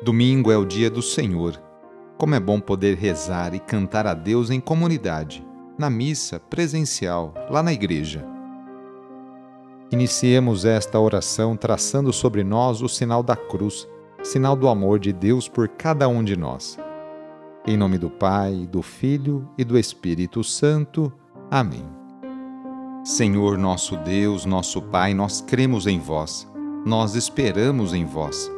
Domingo é o dia do Senhor. Como é bom poder rezar e cantar a Deus em comunidade, na missa presencial, lá na igreja. Iniciemos esta oração traçando sobre nós o sinal da cruz, sinal do amor de Deus por cada um de nós. Em nome do Pai, do Filho e do Espírito Santo. Amém. Senhor nosso Deus, nosso Pai, nós cremos em vós, nós esperamos em vós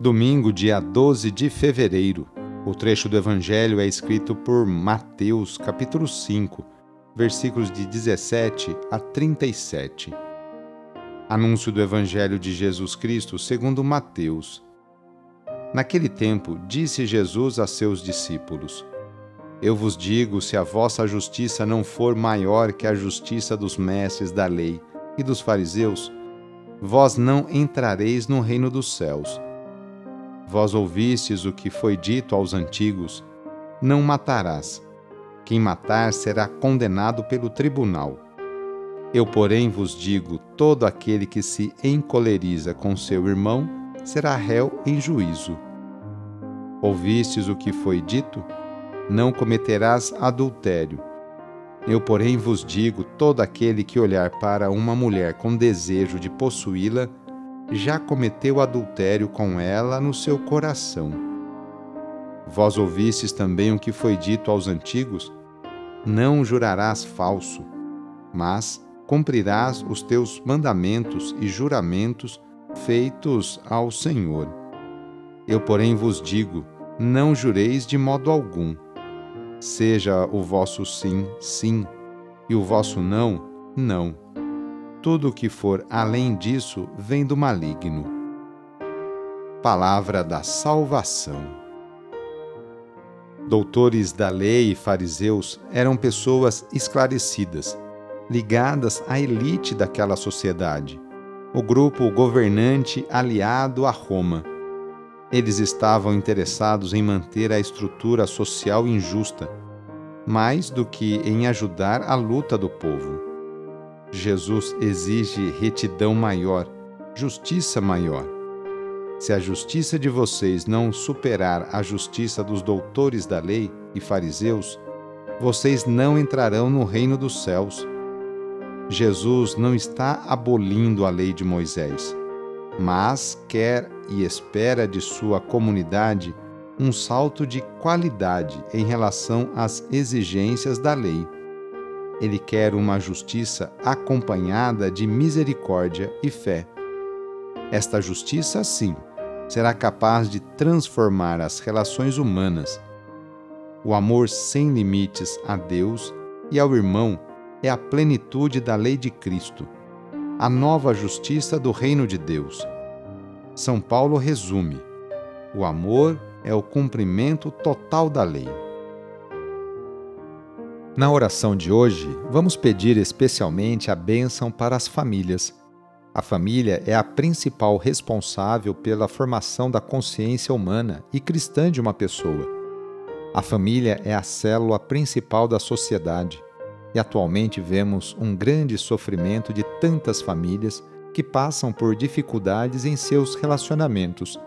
Domingo, dia 12 de fevereiro. O trecho do Evangelho é escrito por Mateus, capítulo 5, versículos de 17 a 37. Anúncio do Evangelho de Jesus Cristo segundo Mateus. Naquele tempo, disse Jesus a seus discípulos: Eu vos digo, se a vossa justiça não for maior que a justiça dos mestres da lei e dos fariseus, vós não entrareis no reino dos céus. Vós ouvistes o que foi dito aos antigos: Não matarás. Quem matar será condenado pelo tribunal. Eu, porém, vos digo: todo aquele que se encoleriza com seu irmão será réu em juízo. Ouvistes o que foi dito? Não cometerás adultério. Eu, porém, vos digo: todo aquele que olhar para uma mulher com desejo de possuí-la, já cometeu adultério com ela no seu coração. Vós ouvistes também o que foi dito aos antigos: Não jurarás falso, mas cumprirás os teus mandamentos e juramentos feitos ao Senhor. Eu, porém, vos digo: não jureis de modo algum. Seja o vosso sim, sim, e o vosso não, não tudo o que for além disso vem do maligno. Palavra da Salvação. Doutores da lei e fariseus eram pessoas esclarecidas, ligadas à elite daquela sociedade, o grupo governante aliado a Roma. Eles estavam interessados em manter a estrutura social injusta, mais do que em ajudar a luta do povo. Jesus exige retidão maior, justiça maior. Se a justiça de vocês não superar a justiça dos doutores da lei e fariseus, vocês não entrarão no reino dos céus. Jesus não está abolindo a lei de Moisés, mas quer e espera de sua comunidade um salto de qualidade em relação às exigências da lei. Ele quer uma justiça acompanhada de misericórdia e fé. Esta justiça, sim, será capaz de transformar as relações humanas. O amor sem limites a Deus e ao irmão é a plenitude da lei de Cristo, a nova justiça do reino de Deus. São Paulo resume: o amor é o cumprimento total da lei. Na oração de hoje, vamos pedir especialmente a bênção para as famílias. A família é a principal responsável pela formação da consciência humana e cristã de uma pessoa. A família é a célula principal da sociedade e atualmente vemos um grande sofrimento de tantas famílias que passam por dificuldades em seus relacionamentos.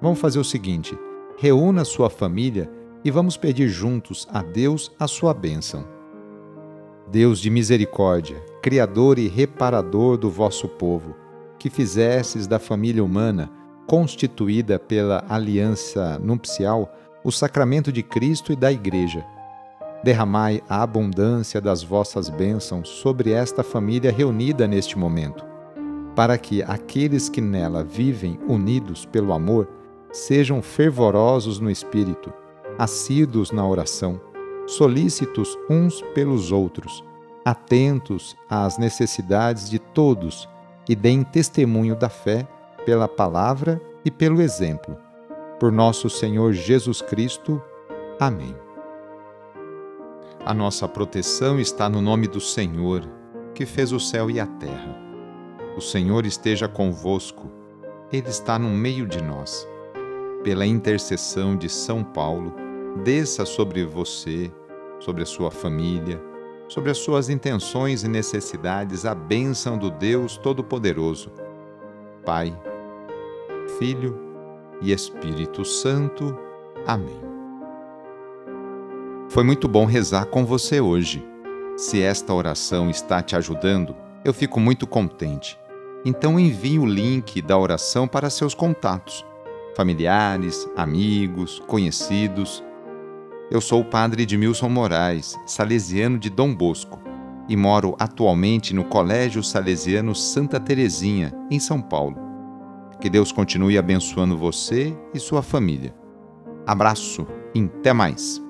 Vamos fazer o seguinte: reúna sua família e vamos pedir juntos a Deus a sua bênção. Deus de misericórdia, Criador e reparador do vosso povo, que fizestes da família humana, constituída pela aliança nupcial, o sacramento de Cristo e da Igreja. Derramai a abundância das vossas bênçãos sobre esta família reunida neste momento, para que aqueles que nela vivem unidos pelo amor sejam fervorosos no espírito assíduos na oração, solícitos uns pelos outros, atentos às necessidades de todos e deem testemunho da fé pela palavra e pelo exemplo. Por nosso Senhor Jesus Cristo. Amém. A nossa proteção está no nome do Senhor, que fez o céu e a terra. O Senhor esteja convosco, Ele está no meio de nós. Pela intercessão de São Paulo, desça sobre você, sobre a sua família, sobre as suas intenções e necessidades a bênção do Deus Todo-Poderoso. Pai, Filho e Espírito Santo. Amém. Foi muito bom rezar com você hoje. Se esta oração está te ajudando, eu fico muito contente. Então envie o link da oração para seus contatos, familiares, amigos, conhecidos. Eu sou o padre Edmilson Moraes, salesiano de Dom Bosco, e moro atualmente no Colégio Salesiano Santa Terezinha, em São Paulo. Que Deus continue abençoando você e sua família. Abraço e até mais!